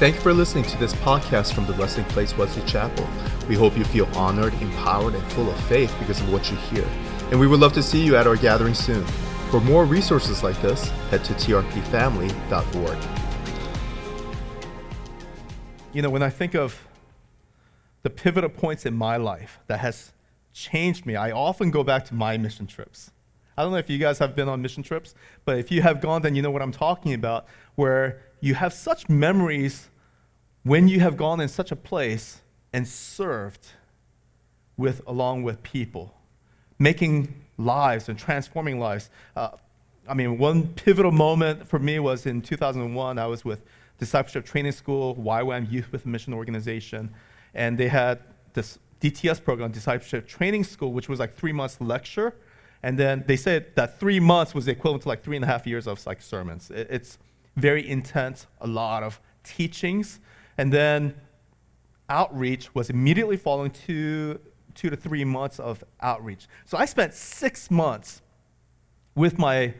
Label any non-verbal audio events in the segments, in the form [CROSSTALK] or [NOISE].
Thank you for listening to this podcast from the Blessing Place Wesley Chapel. We hope you feel honored, empowered, and full of faith because of what you hear. And we would love to see you at our gathering soon. For more resources like this, head to trpfamily.org. You know, when I think of the pivotal points in my life that has changed me, I often go back to my mission trips. I don't know if you guys have been on mission trips, but if you have gone, then you know what I'm talking about, where you have such memories when you have gone in such a place and served with along with people, making lives and transforming lives. Uh, I mean, one pivotal moment for me was in 2001. I was with Discipleship Training School, YWAM Youth with Mission Organization, and they had this DTS program, Discipleship Training School, which was like three months lecture, and then they said that three months was equivalent to like three and a half years of like sermons. It, it's very intense, a lot of teachings, and then outreach was immediately following two, two to three months of outreach. So I spent six months with my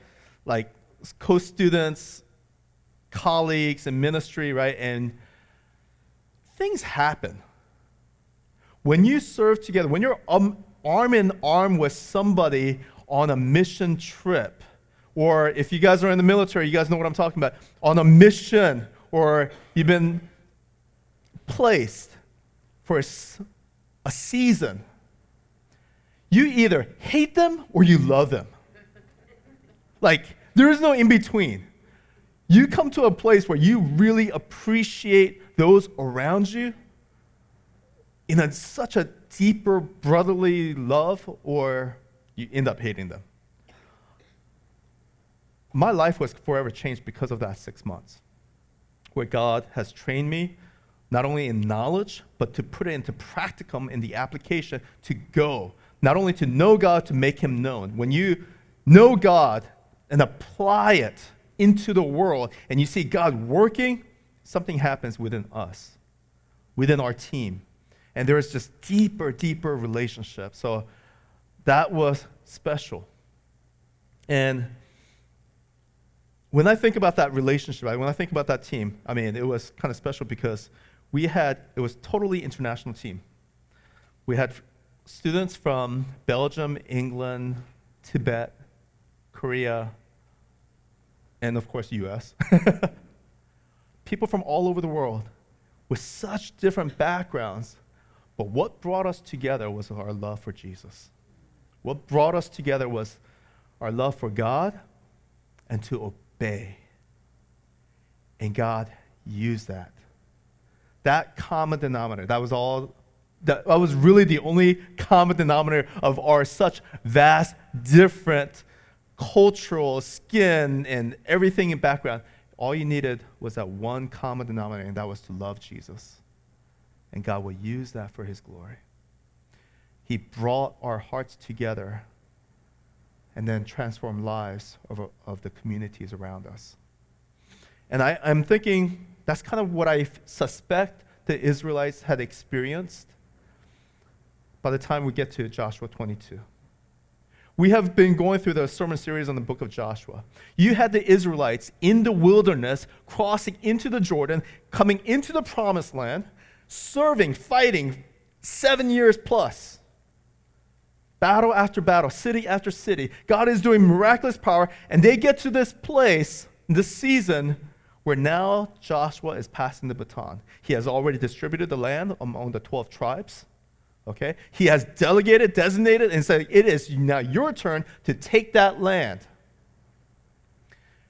like co-students, colleagues in ministry, right? And things happen. When you serve together, when you're um, arm in arm with somebody on a mission trip, or if you guys are in the military, you guys know what I'm talking about, on a mission, or you've been placed for a, season, you either hate them or you love them. Like, there is no in between. You come to a place where you really appreciate those around you in a, such a deeper brotherly love, or you end up hating them. My life was forever changed because of that six months, where God has trained me not only in knowledge, but to put it into practicum in the application to go. Not only to know God, to make Him known. When you know God and apply it into the world and you see God working, something happens within us, within our team. And there is just deeper, deeper relationship. So that was special. And when I think about that relationship, when I think about that team, I mean, it was kind of special because we had, it was totally international team. We had students from Belgium, England, Tibet, Korea, and of course, US. [LAUGHS] People from all over the world with such different backgrounds. But what brought us together was our love for Jesus. What brought us together was our love for God and to obey. And God used that that common denominator, that was all, that, that was really the only common denominator of our such vast, different cultural skin and everything in background. All you needed was that one common denominator, and that was to love Jesus. And God will use that for his glory. He brought our hearts together and then transformed lives of, of the communities around us. And I, I'm thinking that's kind of what I suspect the Israelites had experienced by the time we get to Joshua 22. We have been going through the sermon series on the book of Joshua. You had the Israelites in the wilderness crossing into the Jordan, coming into the promised land, serving, fighting seven years plus. Battle after battle, city after city. God is doing miraculous power, and they get to this place, this season, where now Joshua is passing the baton. He has already distributed the land among the 12 tribes. Okay? He has delegated, designated, and said, It is now your turn to take that land.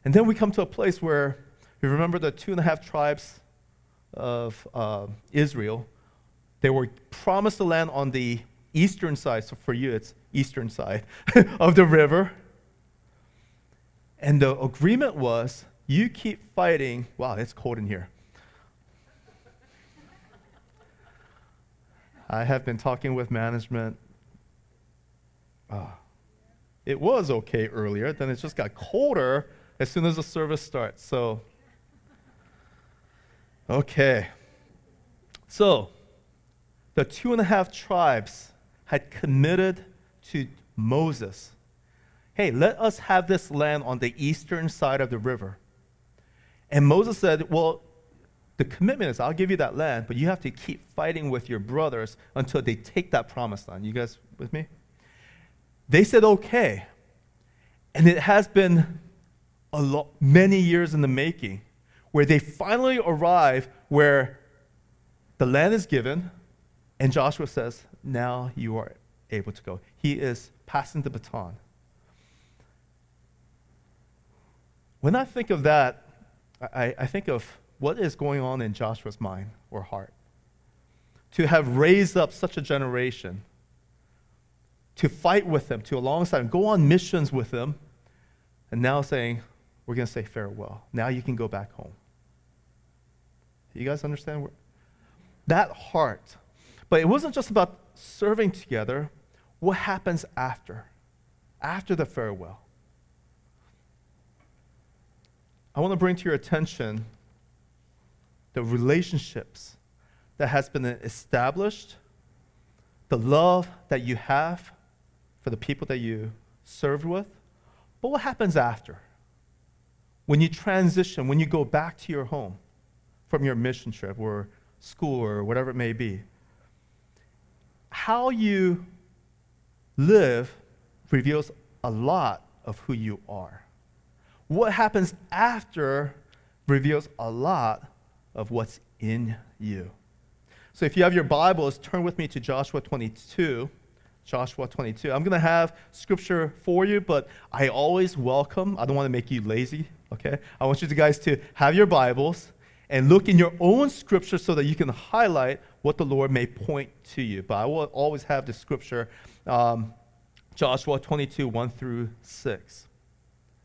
And then we come to a place where you remember the two and a half tribes of uh, Israel. They were promised the land on the eastern side. So for you, it's eastern side [LAUGHS] of the river. And the agreement was you keep fighting. Wow, it's cold in here. I have been talking with management. Uh, it was okay earlier, then it just got colder as soon as the service starts. So, okay. So, the two and a half tribes had committed to Moses hey, let us have this land on the eastern side of the river. And Moses said, Well, the commitment is I'll give you that land, but you have to keep fighting with your brothers until they take that promised land. You guys with me? They said okay. And it has been a lot, many years in the making where they finally arrive where the land is given, and Joshua says, Now you are able to go. He is passing the baton. When I think of that, I, I think of what is going on in Joshua's mind or heart. To have raised up such a generation, to fight with them, to alongside them, go on missions with them, and now saying, we're going to say farewell. Now you can go back home. You guys understand? That heart. But it wasn't just about serving together. What happens after? After the farewell. I want to bring to your attention the relationships that has been established, the love that you have for the people that you served with. But what happens after? When you transition, when you go back to your home from your mission trip or school or whatever it may be, how you live reveals a lot of who you are. What happens after reveals a lot of what's in you. So if you have your Bibles, turn with me to Joshua 22. Joshua 22. I'm going to have scripture for you, but I always welcome, I don't want to make you lazy, okay? I want you guys to have your Bibles and look in your own scripture so that you can highlight what the Lord may point to you. But I will always have the scripture, um, Joshua 22, 1 through 6.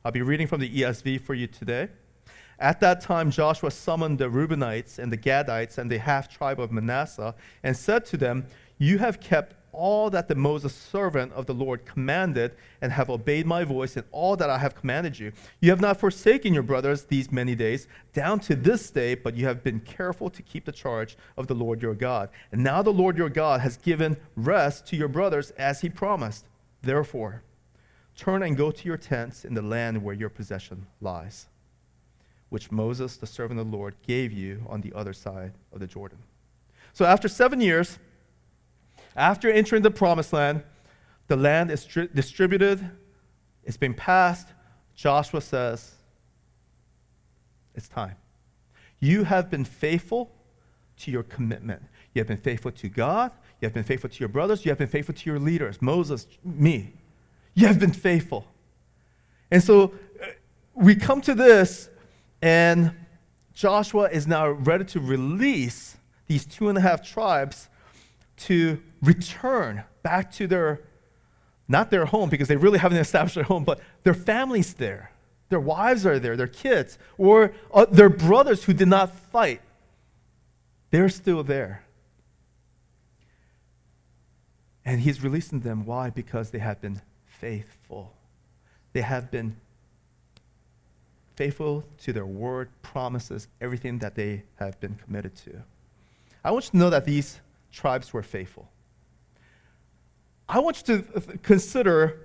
I'll be reading from the ESV for you today. At that time, Joshua summoned the Reubenites and the Gadites and the half tribe of Manasseh and said to them, You have kept all that the Moses servant of the Lord commanded and have obeyed my voice in all that I have commanded you. You have not forsaken your brothers these many days, down to this day, but you have been careful to keep the charge of the Lord your God. And now the Lord your God has given rest to your brothers as he promised. Therefore, turn and go to your tents in the land where your possession lies which Moses, the servant of the Lord, gave you on the other side of the Jordan. So after seven years, after entering the promised land, the land is stri- distributed, it's been passed. Joshua says, It's time. You have been faithful to your commitment. You have been faithful to God. You have been faithful to your brothers. You have been faithful to your leaders, Moses, me. You have been faithful. And so uh, we come to this and Joshua is now ready to release these two and a half tribes to return back to their, not their home, because they really haven't [LAUGHS] established their home, but their families there. Their wives are there, their kids, or uh, their brothers who did not fight. They're still there. And he's releasing them. Why? Because they have been faithful. They have been faithful to their word, promises, everything that they have been committed to. I want you to know that these tribes were faithful. I want you to consider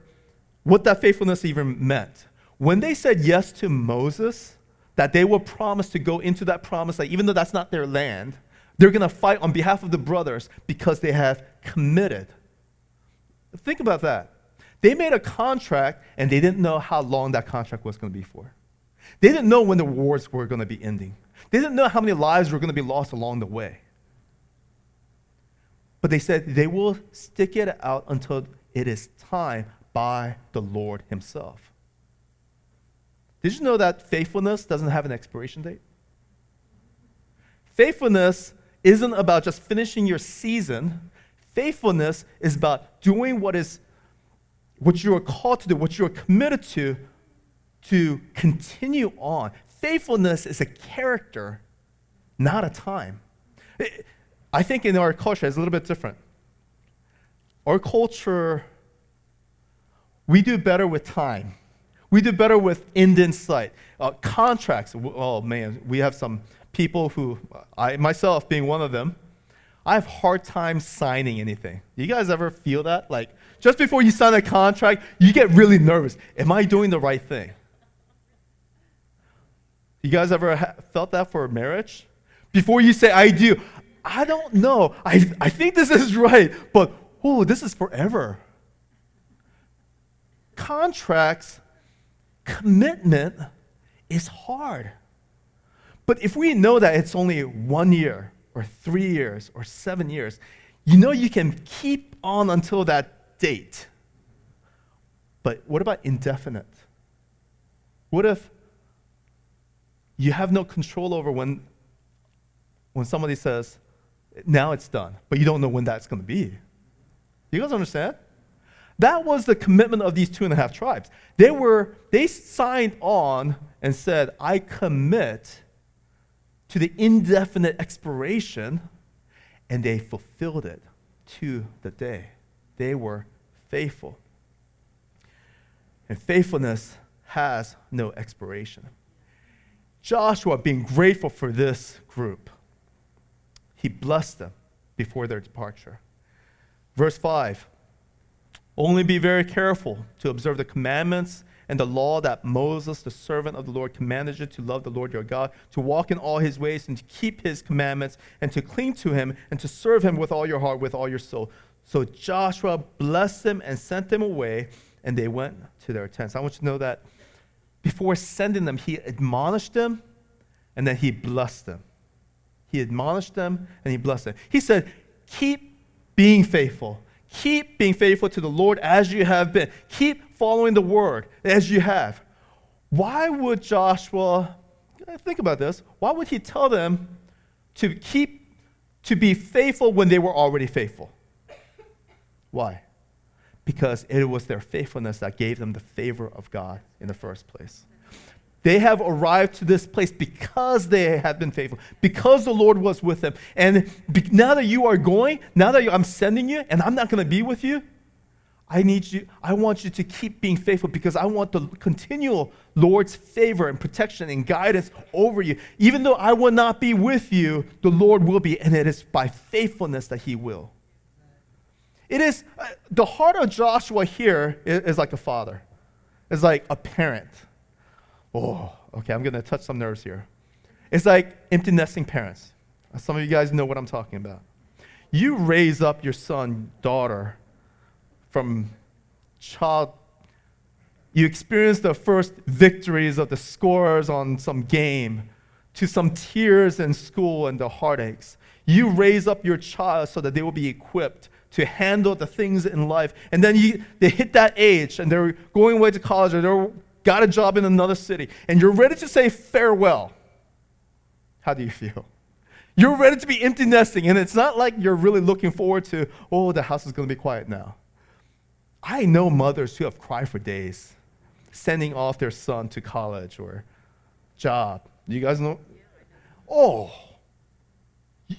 what that faithfulness even meant. When they said yes to Moses, that they were promised to go into that promise, like even though that's not their land, they're going to fight on behalf of the brothers because they have committed. Think about that. They made a contract and they didn't know how long that contract was going to be for. They didn't know when the wars were going to be ending. They didn't know how many lives were going to be lost along the way. But they said they will stick it out until it is time by the Lord Himself. Did you know that faithfulness doesn't have an expiration date? Faithfulness isn't about just finishing your season. Faithfulness is about doing what is what you are called to do, what you are committed to to continue on. Faithfulness is a character, not a time. I think in our culture it's a little bit different. Our culture, we do better with time. We do better with end in sight. Uh, contracts, oh man, we have some people who, I myself being one of them, I have hard time signing anything. Do you guys ever feel that? Like, just before you sign a contract, you get really nervous. Am I doing the right thing? You guys ever ha- felt that for a marriage? Before you say, I do, I don't know. I, I think this is right, but oh, this is forever. Contracts, commitment is hard. But if we know that it's only one year or three years or seven years, you know you can keep on until that date. But what about indefinite? What if you have no control over when, when somebody says, now it's done, but you don't know when that's going to be? You guys understand? That was the commitment of these two and a half tribes. They were, they signed on and said, I commit to the indefinite expiration, and they fulfilled it to the day. They were faithful. And faithfulness has no expiration. Joshua, being grateful for this group, he blessed them before their departure. Verse 5 Only be very careful to observe the commandments and the law that Moses, the servant of the Lord, commanded you to love the Lord your God, to walk in all his ways and to keep his commandments and to cling to him and to serve him with all your heart, with all your soul. So Joshua blessed them and sent them away, and they went to their tents. I want you to know that before sending them, he admonished them and then he blessed them. He admonished them and he blessed them. He said, Keep being faithful. Keep being faithful to the Lord as you have been. Keep following the word as you have. Why would Joshua, think about this, why would he tell them to keep, to be faithful when they were already faithful? Why? Because it was their faithfulness that gave them the favor of God in the first place. They have arrived to this place because they have been faithful, because the Lord was with them. And now that you are going, now that I'm sending you, and I'm not going to be with you, I need you, I want you to keep being faithful because I want the continual Lord's favor and protection and guidance over you. Even though I will not be with you, the Lord will be, and it is by faithfulness that He will. It is, uh, the heart of Joshua here is, is like a father, it's like a parent. Oh, okay, I'm going to touch some nerves here. It's like empty nesting parents. Some of you guys know what I'm talking about. You raise up your son, daughter, from child, you experience the first victories of the scores on some game, to some tears in school and the heartaches. You raise up your child so that they will be equipped to handle the things in life. And then you, they hit that age and they're going away to college or they're got a job in another city, and you're ready to say farewell. How do you feel? You're ready to be empty nesting, and it's not like you're really looking forward to, oh, the house is going to be quiet now. I know mothers who have cried for days sending off their son to college or job. You guys know? Oh,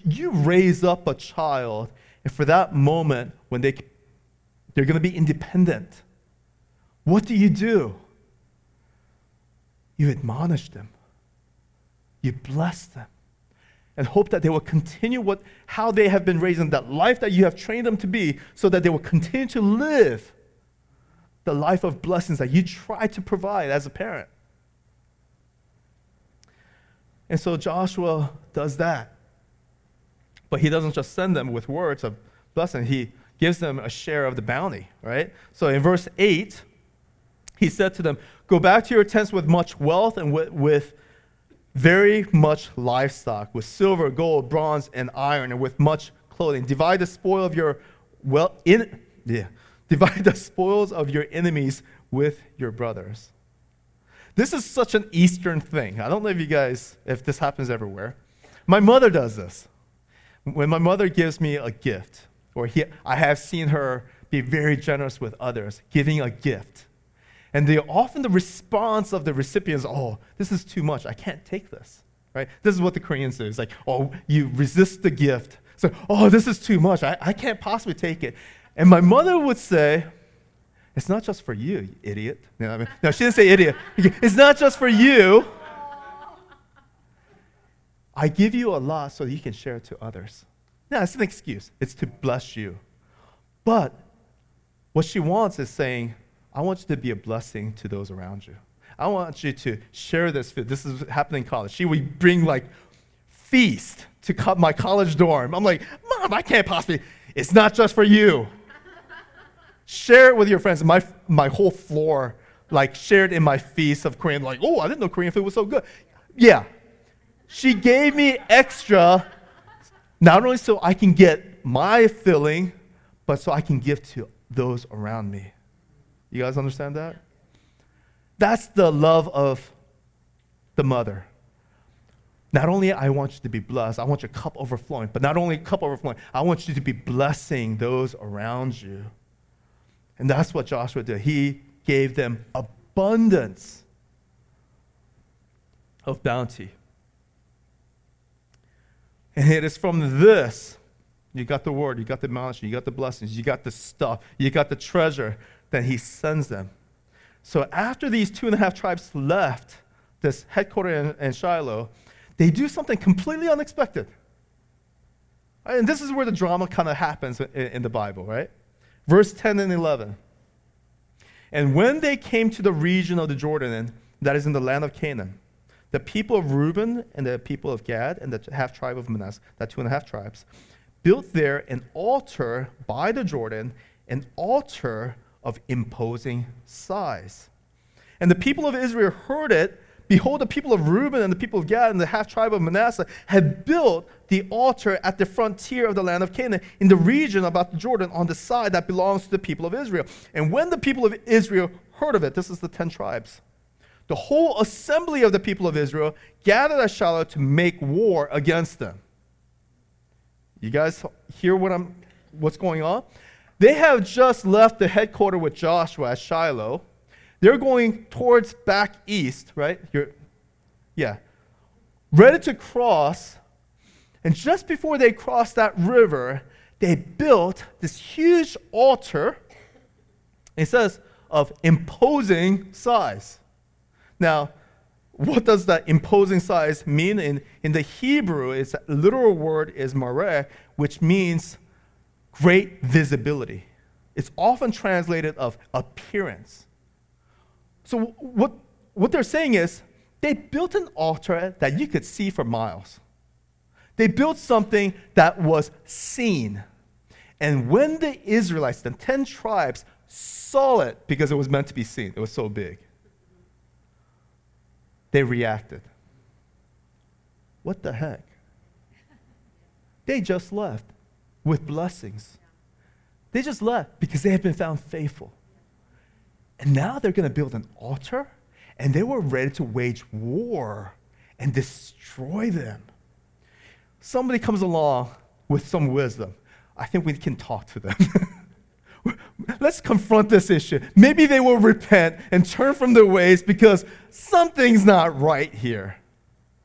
you raise up a child, and for that moment when they, they're going to be independent, what do you do? You admonish them, you bless them, and hope that they will continue what, how they have been raised in that life that you have trained them to be, so that they will continue to live the life of blessings that you try to provide as a parent. And so Joshua does that. But he doesn't just send them with words of blessing, he gives them a share of the bounty, right? So in verse 8, he said to them, Go back to your tents with much wealth and with, with very much livestock, with silver, gold, bronze, and iron, and with much clothing. Divide the spoil of your well in yeah. Divide the spoils of your enemies with your brothers. This is such an Eastern thing. I don't know if you guys, if this happens everywhere. My mother does this. When my mother gives me a gift, or he, I have seen her be very generous with others, giving a gift. And the, often the response of the recipient is, oh, this is too much. I can't take this. Right? This is what the Koreans do. It's like, oh, you resist the gift. So, oh, this is too much. I, I can't possibly take it. And my mother would say, It's not just for you, you idiot. No, I mean, no, she didn't say idiot. It's not just for you. I give you a lot so that you can share it to others. No, it's an excuse. It's to bless you. But what she wants is saying, I want you to be a blessing to those around you. I want you to share this. This is happening in college. She would bring like feast to cut my college dorm. I'm like, Mom, I can't possibly. It's not just for you. [LAUGHS] Share it with your friends. My, my whole floor, like, shared in my feast of Korean, like, oh, I didn't know Korean food was so good. Yeah. She gave me extra, not only so I can get my filling, but so I can give to those around me. You guys understand that? That's the love of the mother. Not only I want you to be blessed, I want your cup overflowing, but not only cup overflowing, I want you to be blessing those around you. And that's what Joshua did. He gave them abundance of bounty. And it is from this you got the word, you got the knowledge, you got the blessings, you got the stuff, you got the treasure that he sends them. So after these two and a half tribes left this headquarters in, in Shiloh, they do something completely unexpected. And this is where the drama kind of happens in, in the Bible, right? Verse 10 and 11. And when they came to the region of the Jordan, that is in the land of Canaan, the people of Reuben and the people of Gad and the half tribe of Manasseh, that two and a half tribes, built there an altar by the Jordan, an altar of imposing size. And the people of Israel heard it. Behold, the people of Reuben and the people of Gad and the half tribe of Manasseh had built the altar at the frontier of the land of Canaan in the region about the Jordan on the side that belongs to the people of Israel. And when the people of Israel heard of it, this is the 10 tribes, the whole assembly of the people of Israel gathered at Shiloh to make war against them. You guys hear what I'm, what's going on? They have just left the headquarters with Joshua at Shiloh. They're going towards back east, right? You're, yeah. Ready to cross. And just before they cross that river, they built this huge altar. It says of imposing size. Now, what does that imposing size mean? In, in the Hebrew, its literal word is mareh, which means great visibility. It's often translated of appearance. So what, what they're saying is they built an altar that you could see for miles. They built something that was seen. And when the Israelites, the 10 tribes, saw it because it was meant to be seen, it was so big, they reacted. What the heck? They just left with blessings. They just left because they had been found faithful. And now they're going to build an altar, and they were ready to wage war and destroy them. Somebody comes along with some wisdom. I think we can talk to them. [LAUGHS] Let's confront this issue. Maybe they will repent and turn from their ways because something's not right here.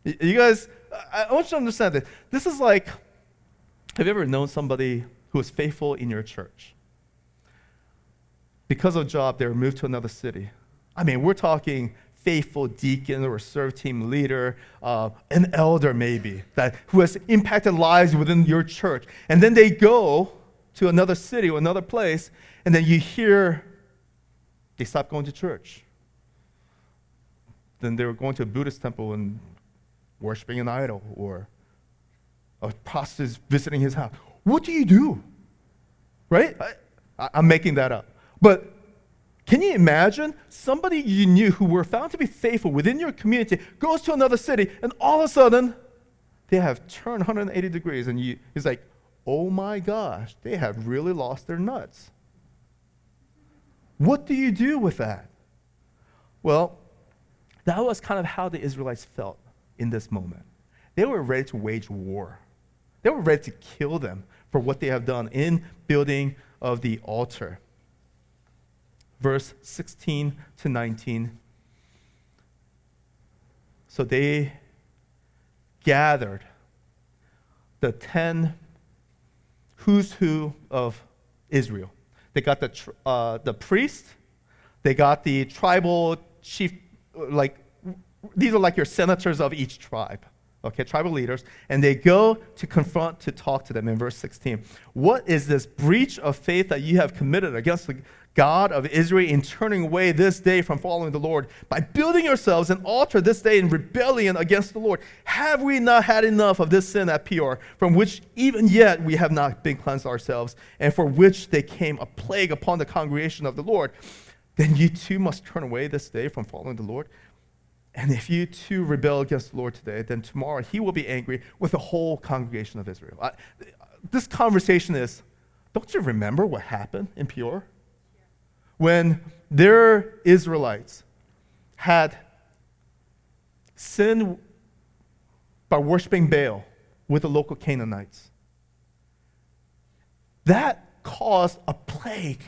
You guys, I want you to understand that this is like have you ever known somebody who was faithful in your church? Because of a job, they were moved to another city. I mean, we're talking faithful deacon or serve team leader, uh, an elder maybe, that who has impacted lives within your church. And then they go to another city or another place, and then you hear they stop going to church. Then they were going to a Buddhist temple and worshiping an idol, or a prostitute visiting his house. What do you do? Right? I, I'm making that up. But can you imagine somebody you knew who were found to be faithful within your community goes to another city and all of a sudden they have turned 180 degrees and you, it's like, oh my gosh, they have really lost their nuts. What do you do with that? Well, that was kind of how the Israelites felt in this moment. They were ready to wage war. They were ready to kill them for what they have done in building of the altar. Verse 16 to 19. So they gathered the 10 who's who of Israel. They got the, uh, the priest, they got the tribal chief, like, these are like your senators of each tribe okay, tribal leaders, and they go to confront, to talk to them in verse 16. What is this breach of faith that you have committed against the God of Israel in turning away this day from following the Lord by building yourselves an altar this day in rebellion against the Lord? Have we not had enough of this sin at Peor, from which even yet we have not been cleansed ourselves, and for which they came a plague upon the congregation of the Lord? Then you too must turn away this day from following the Lord. And if you too rebel against the Lord today, then tomorrow he will be angry with the whole congregation of Israel. I, this conversation is don't you remember what happened in Peor? When their Israelites had sinned by worshiping Baal with the local Canaanites. That caused a plague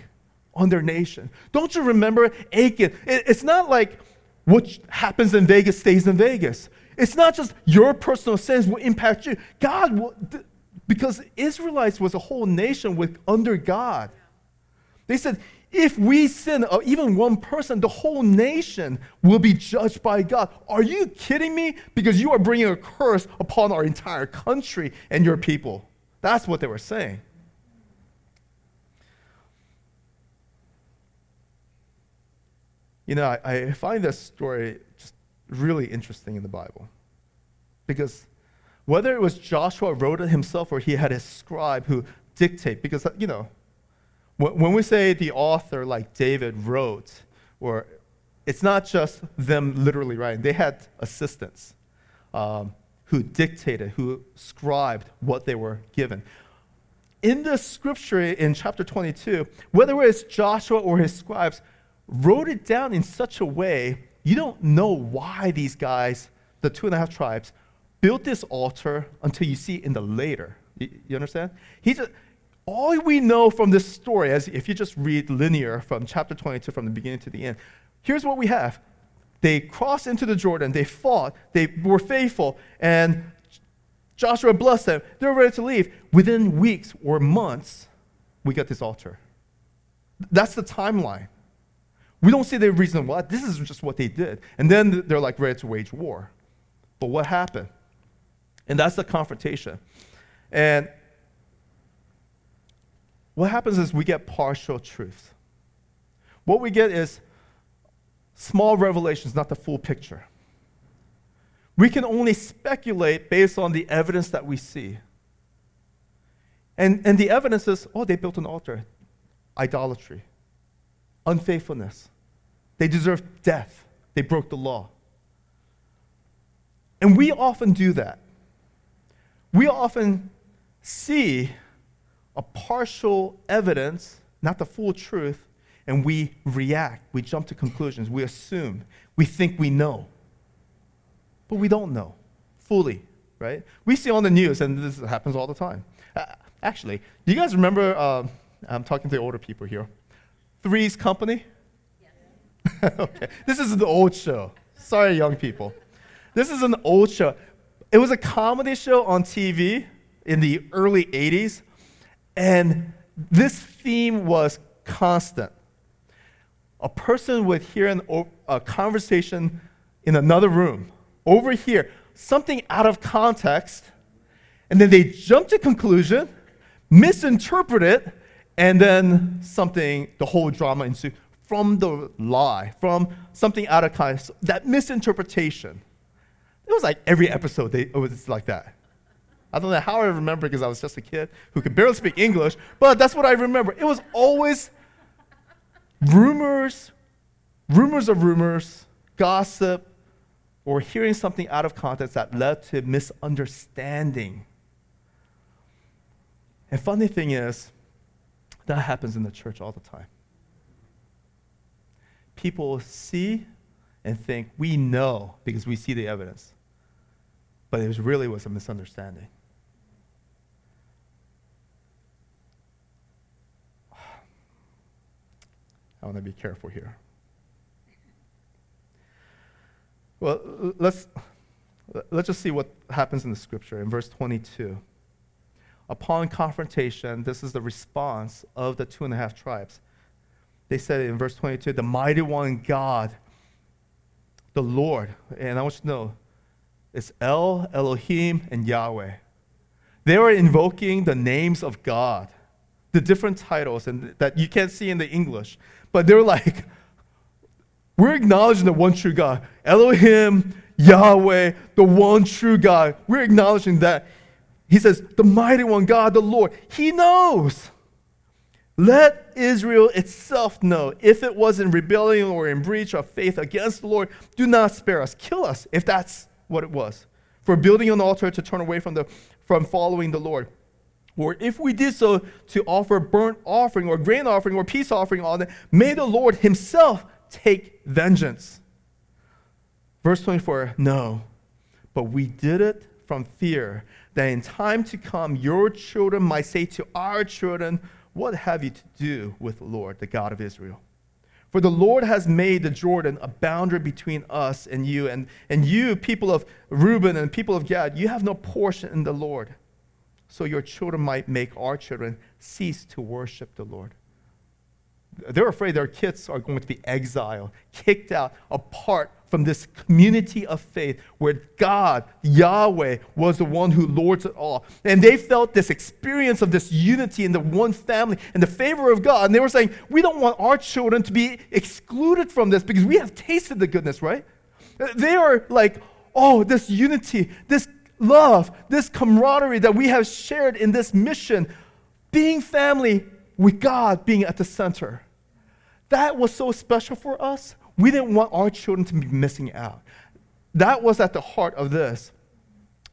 on their nation. Don't you remember Achan? It's not like what happens in Vegas stays in Vegas. It's not just your personal sins will impact you. God, because Israelites was a whole nation with under God. They said, if we sin, uh, even one person, the whole nation will be judged by God. Are you kidding me? Because you are bringing a curse upon our entire country and your people. That's what they were saying. You know, I, I find this story just really interesting in the Bible. Because whether it was Joshua wrote it himself or he had a scribe who dictate, because, you know, when we say the author, like David, wrote, or it's not just them literally writing, they had assistants um, who dictated, who scribed what they were given. In the scripture in chapter 22, whether it's Joshua or his scribes, wrote it down in such a way you don't know why these guys, the two and a half tribes, built this altar until you see in the later. You, you understand? He just, all we know from this story, as if you just read linear from chapter 22 from the beginning to the end, here's what we have. They crossed into the Jordan, they fought, they were faithful, and Joshua blessed them. They were ready to leave. Within weeks or months, we got this altar. That's the timeline. We don't see the reason why. This is just what they did. And then they're like ready to wage war. But what happened? And that's the confrontation. And what happens is we get partial truth. What we get is small revelations, not the full picture. We can only speculate based on the evidence that we see. And, and the evidence is oh, they built an altar. Idolatry unfaithfulness. They deserve death. They broke the law. And we often do that. We often see a partial evidence, not the full truth, and we react. We jump to conclusions. We assume. We think we know. But we don't know fully, right? We see on the news, and this happens all the time. Uh, actually, do you guys remember? Uh, I'm talking to the older people here. Three's Company? Yes. [LAUGHS] okay. This is the old show. Sorry, young people. This is an old show. It was a comedy show on TV in the early 80s, and this theme was constant. A person would hear an, a conversation in another room, over here, something out of context, and then they jump to conclusion, misinterpret it, and then something, the whole drama ensues from the lie, from something out of context, that misinterpretation. It was like every episode, they, it was like that. I don't know how I remember because I was just a kid who could barely speak English, but that's what I remember. It was always rumors, rumors of rumors, gossip, or hearing something out of context that led to misunderstanding. And funny thing is, that happens in the church all the time. People see and think we know because we see the evidence. But it was really was a misunderstanding. I want to be careful here. Well, let's, let's just see what happens in the scripture in verse 22 upon confrontation, this is the response of the two and a half tribes. They said in verse 22, the mighty one God, the Lord, and I want you to know, It's El, Elohim, and Yahweh. They were invoking the names of God, the different titles and that you can't see in the English. But they're like, [LAUGHS] we're acknowledging the one true God. Elohim, Yahweh, the one true God. We're acknowledging that. He says, the mighty one, God, the Lord. He knows. Let Israel itself know if it was in rebellion or in breach of faith against the Lord, do not spare us. Kill us if that's what it was. For building an altar to turn away from, the, from following the Lord. Or if we did so to offer burnt offering or grain offering or peace offering on it, may the Lord himself take vengeance. Verse 24 No, but we did it from fear that in time to come your children might say to our children, what have you to do with the Lord, the God of Israel? For the Lord has made the Jordan a boundary between us and you. And, and you, people of Reuben and people of Gad, you have no portion in the Lord. So your children might make our children cease to worship the Lord. They're afraid their kids are going to be exiled, kicked out, apart from this community of faith where God, Yahweh, was the one who lords it all. And they felt this experience of this unity in the one family and the favor of God. And they were saying, We don't want our children to be excluded from this because we have tasted the goodness, right? They are like, Oh, this unity, this love, this camaraderie that we have shared in this mission, being family with God being at the center. That was so special for us. We didn't want our children to be missing out. That was at the heart of this.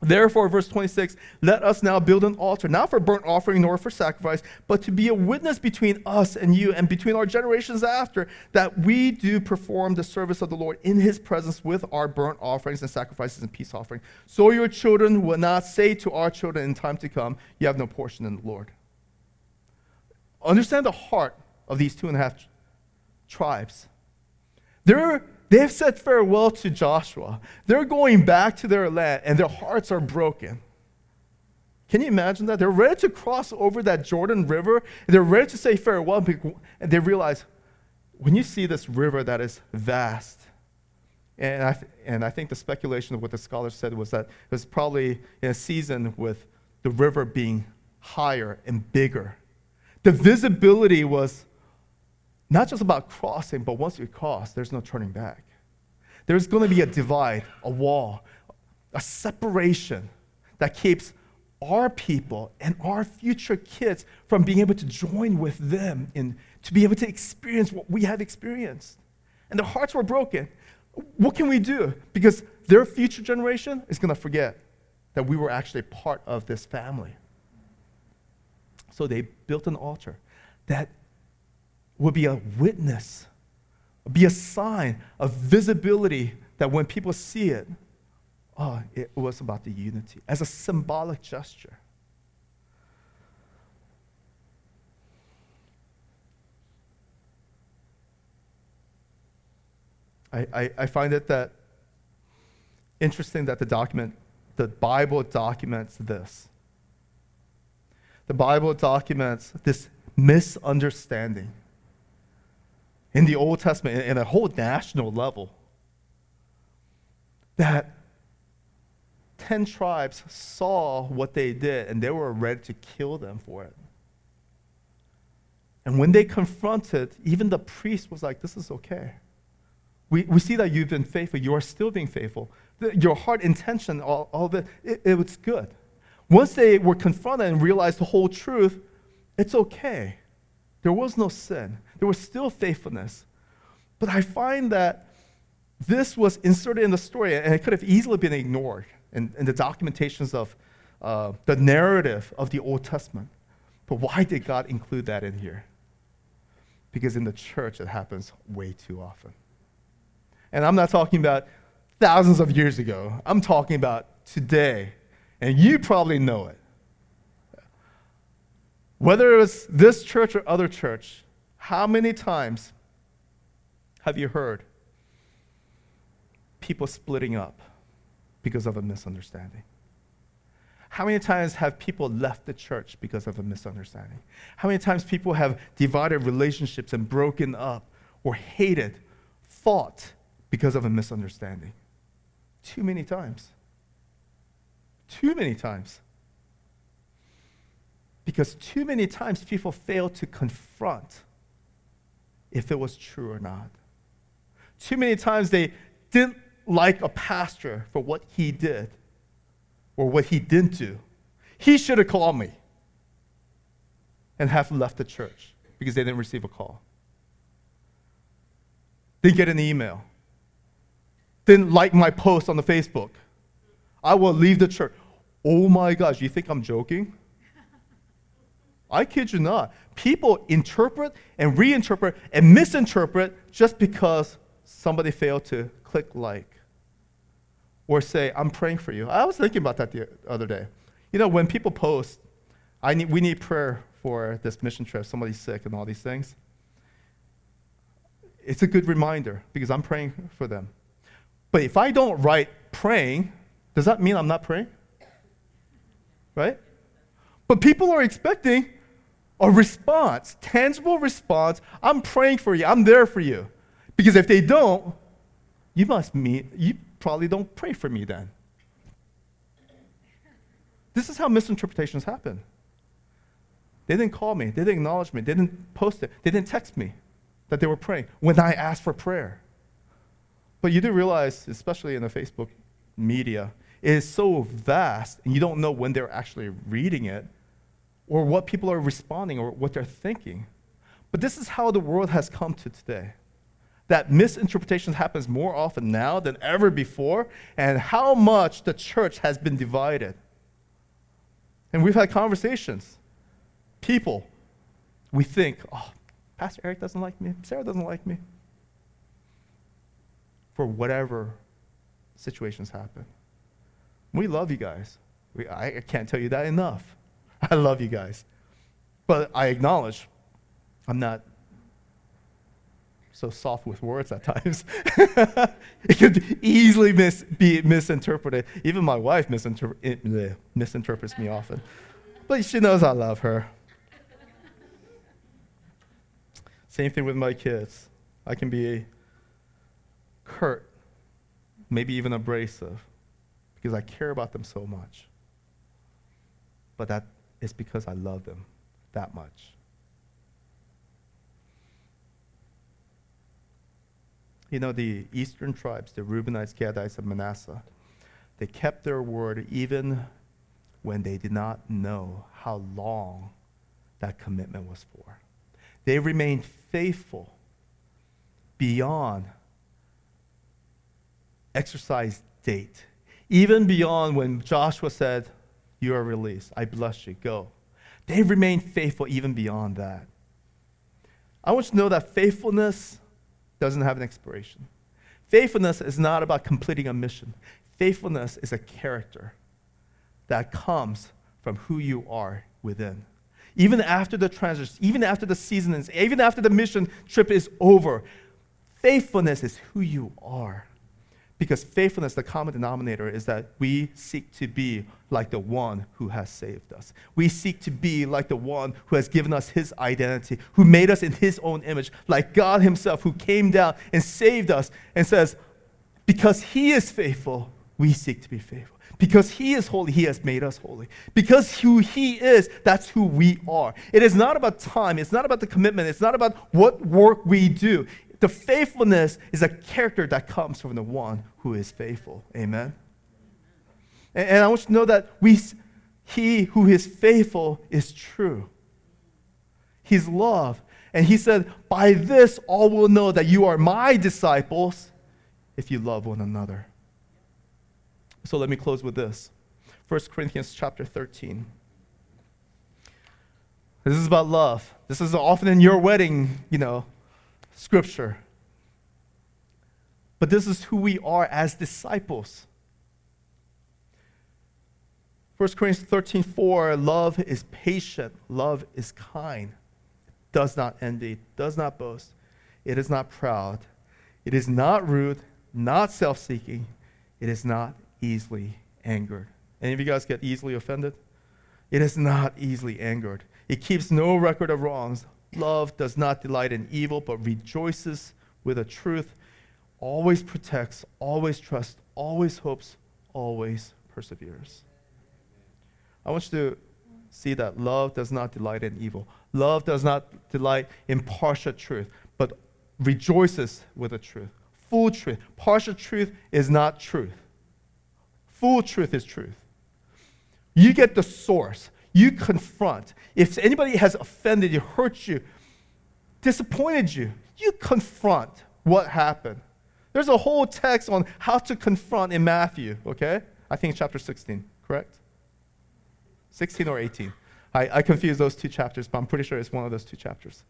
Therefore, verse 26, let us now build an altar, not for burnt offering nor for sacrifice, but to be a witness between us and you and between our generations after, that we do perform the service of the Lord in his presence with our burnt offerings and sacrifices and peace offering. So your children will not say to our children in time to come, You have no portion in the Lord. Understand the heart of these two and a half tribes. They're, they've said farewell to Joshua. They're going back to their land, and their hearts are broken. Can you imagine that? They're ready to cross over that Jordan River. They're ready to say farewell, and they realize when you see this river that is vast, and I, th- and I think the speculation of what the scholars said was that it was probably in a season with the river being higher and bigger. The visibility was not just about crossing, but once you cross, there's no turning back. There's going to be a divide, a wall, a separation that keeps our people and our future kids from being able to join with them and to be able to experience what we have experienced. And their hearts were broken. What can we do? Because their future generation is going to forget that we were actually part of this family. So they built an altar that would be a witness, be a sign of visibility that when people see it, oh, it was about the unity as a symbolic gesture. I, I, I find it that interesting that the document, the Bible documents this. The Bible documents this misunderstanding in the Old Testament, in a whole national level, that 10 tribes saw what they did and they were ready to kill them for it. And when they confronted, even the priest was like, This is okay. We, we see that you've been faithful. You are still being faithful. The, your heart intention, all, all of it, it, it was good. Once they were confronted and realized the whole truth, it's okay. There was no sin. There was still faithfulness. But I find that this was inserted in the story, and it could have easily been ignored in, in the documentations of uh, the narrative of the Old Testament. But why did God include that in here? Because in the church, it happens way too often. And I'm not talking about thousands of years ago, I'm talking about today. And you probably know it. Whether it was this church or other church, how many times have you heard people splitting up because of a misunderstanding? How many times have people left the church because of a misunderstanding? How many times people have divided relationships and broken up or hated, fought because of a misunderstanding? Too many times. Too many times. Because too many times people fail to confront if it was true or not. Too many times they didn't like a pastor for what he did or what he didn't do. He should have called me and have left the church because they didn't receive a call. Didn't get an email. Didn't like my post on the Facebook. I will leave the church. Oh my gosh, you think I'm joking? I kid you not. People interpret and reinterpret and misinterpret just because somebody failed to click like or say, I'm praying for you. I was thinking about that the other day. You know, when people post, I need, we need prayer for this mission trip, somebody's sick, and all these things, it's a good reminder because I'm praying for them. But if I don't write praying, does that mean I'm not praying? Right? But people are expecting a response, tangible response. I'm praying for you. I'm there for you. Because if they don't, you must mean you probably don't pray for me then. This is how misinterpretations happen. They didn't call me, they didn't acknowledge me, they didn't post it, they didn't text me that they were praying when I asked for prayer. But you do realize, especially in the Facebook media, it is so vast, and you don't know when they're actually reading it or what people are responding or what they're thinking. But this is how the world has come to today. That misinterpretation happens more often now than ever before, and how much the church has been divided. And we've had conversations. People, we think, oh, Pastor Erik doesn't like me, Sarah doesn't like me. For whatever situations happen. We love you guys. We, I, I can't tell you that enough. [LAUGHS] I love you guys. But I acknowledge I'm not so soft with words at times. [LAUGHS] it could easily mis- be misinterpreted. Even my wife misinter- misinterprets me often. But she knows I love her. Same thing with my kids. I can be curt, maybe even abrasive, because I care about them so much. But that is because I love them that much. You know, the eastern tribes, the Reubenites, Gadites, and Manasseh, they kept their word even when they did not know how long that commitment was for. They remained faithful beyond exercise date, even beyond when Joshua said, You are released. I bless you. Go. They remain faithful even beyond that. I want you to know that faithfulness doesn't have an expiration. Faithfulness is not about completing a mission. Faithfulness is a character that comes from who you are within. Even after the transition, even after the season is, even after the mission trip is over, faithfulness is who you are. Because faithfulness, the common denominator, is that we seek to be like the one who has saved us. We seek to be like the one who has given us his identity, who made us in his own image, like God himself, who came down and saved us and says, Because he is faithful, we seek to be faithful. Because he is holy, he has made us holy. Because who he is, that's who we are. It is not about time, it's not about the commitment, it's not about what work we do. The faithfulness is a character that comes from the one who is faithful. Amen. And, and I want you to know that we, he who is faithful is true. He's love. And he said, By this all will know that you are my disciples if you love one another. So let me close with this 1 Corinthians chapter 13. This is about love. This is often in your wedding, you know, scripture. But this is who we are as disciples. 1 Corinthians 13, 4, love is patient, love is kind, does not envy, does not boast, it is not proud, it is not rude, not self seeking, it is not easily angered. Any of you guys get easily offended? It is not easily angered. It keeps no record of wrongs. Love does not delight in evil, but rejoices with the truth, always protects, always trusts, always hopes, always perseveres. I want you to see that love does not delight in evil. Love does not delight in partial truth, but rejoices with the truth. Full truth. Partial truth is not truth. Full truth is truth. You get the source. You confront. If anybody has offended you, hurt you, disappointed you, you confront what happened. There's a whole text on how to confront in Matthew, okay? I think chapter 16, correct? 16 or 18. I, I confuse those two chapters, but I'm pretty sure it's one of those two chapters.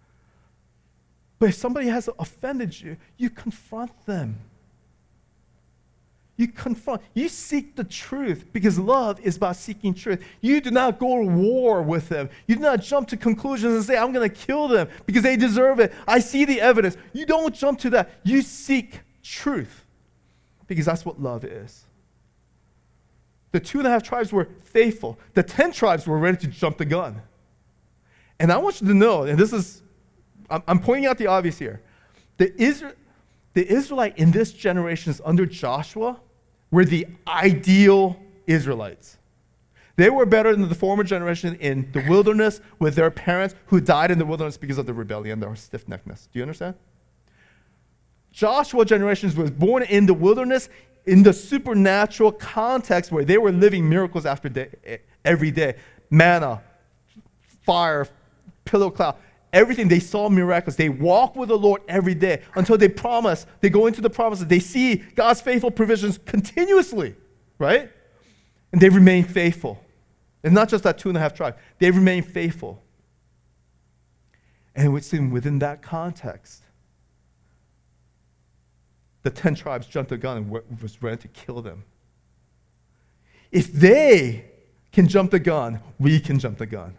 But if somebody has offended you, you confront them. You confront, you seek the truth because love is about seeking truth. You do not go to war with them. You do not jump to conclusions and say, I'm going to kill them because they deserve it. I see the evidence. You don't jump to that. You seek truth because that's what love is. The two and a half tribes were faithful, the 10 tribes were ready to jump the gun. And I want you to know, and this is, I'm, I'm pointing out the obvious here. The, Isra- the Israelite in this generation is under Joshua were the ideal Israelites. They were better than the former generation in the wilderness with their parents who died in the wilderness because of the rebellion, their stiff neckedness. Do you understand? Joshua generations was born in the wilderness in the supernatural context where they were living miracles after day, every day. Manna, fire, pillow cloud, everything. They saw miracles. They walk with the Lord every day until they promise, they go into the promises. They see God's faithful provisions continuously, right? And they remain faithful. And not just that two and a half tribes, they remain faithful. And within, within that context, the 10 tribes jumped the gun and was ready to kill them. If they can jump the gun, we can jump the gun.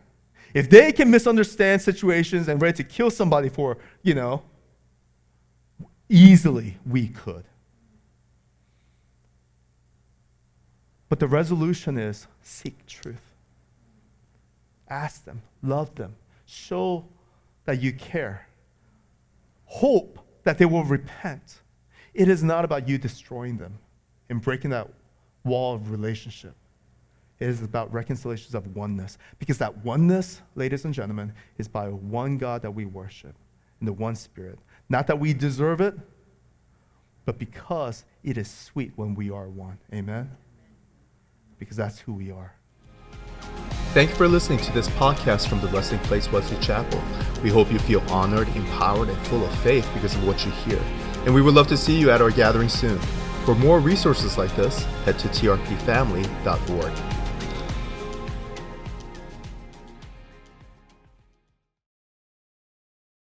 If they can misunderstand situations and ready to kill somebody for, you know, easily we could. But the resolution is seek truth. Ask them, love them, show that you care. Hope that they will repent. It is not about you destroying them and breaking that wall of relationship. It is about reconciliations of oneness. Because that oneness, ladies and gentlemen, is by one God that we worship in the one Spirit. Not that we deserve it, but because it is sweet when we are one. Amen? Because that's who we are. Thank you for listening to this podcast from the Resting Place Wesley Chapel. We hope you feel honored, empowered, and full of faith because of what you hear. And we would love to see you at our gathering soon. For more resources like this, head to trpfamily.org.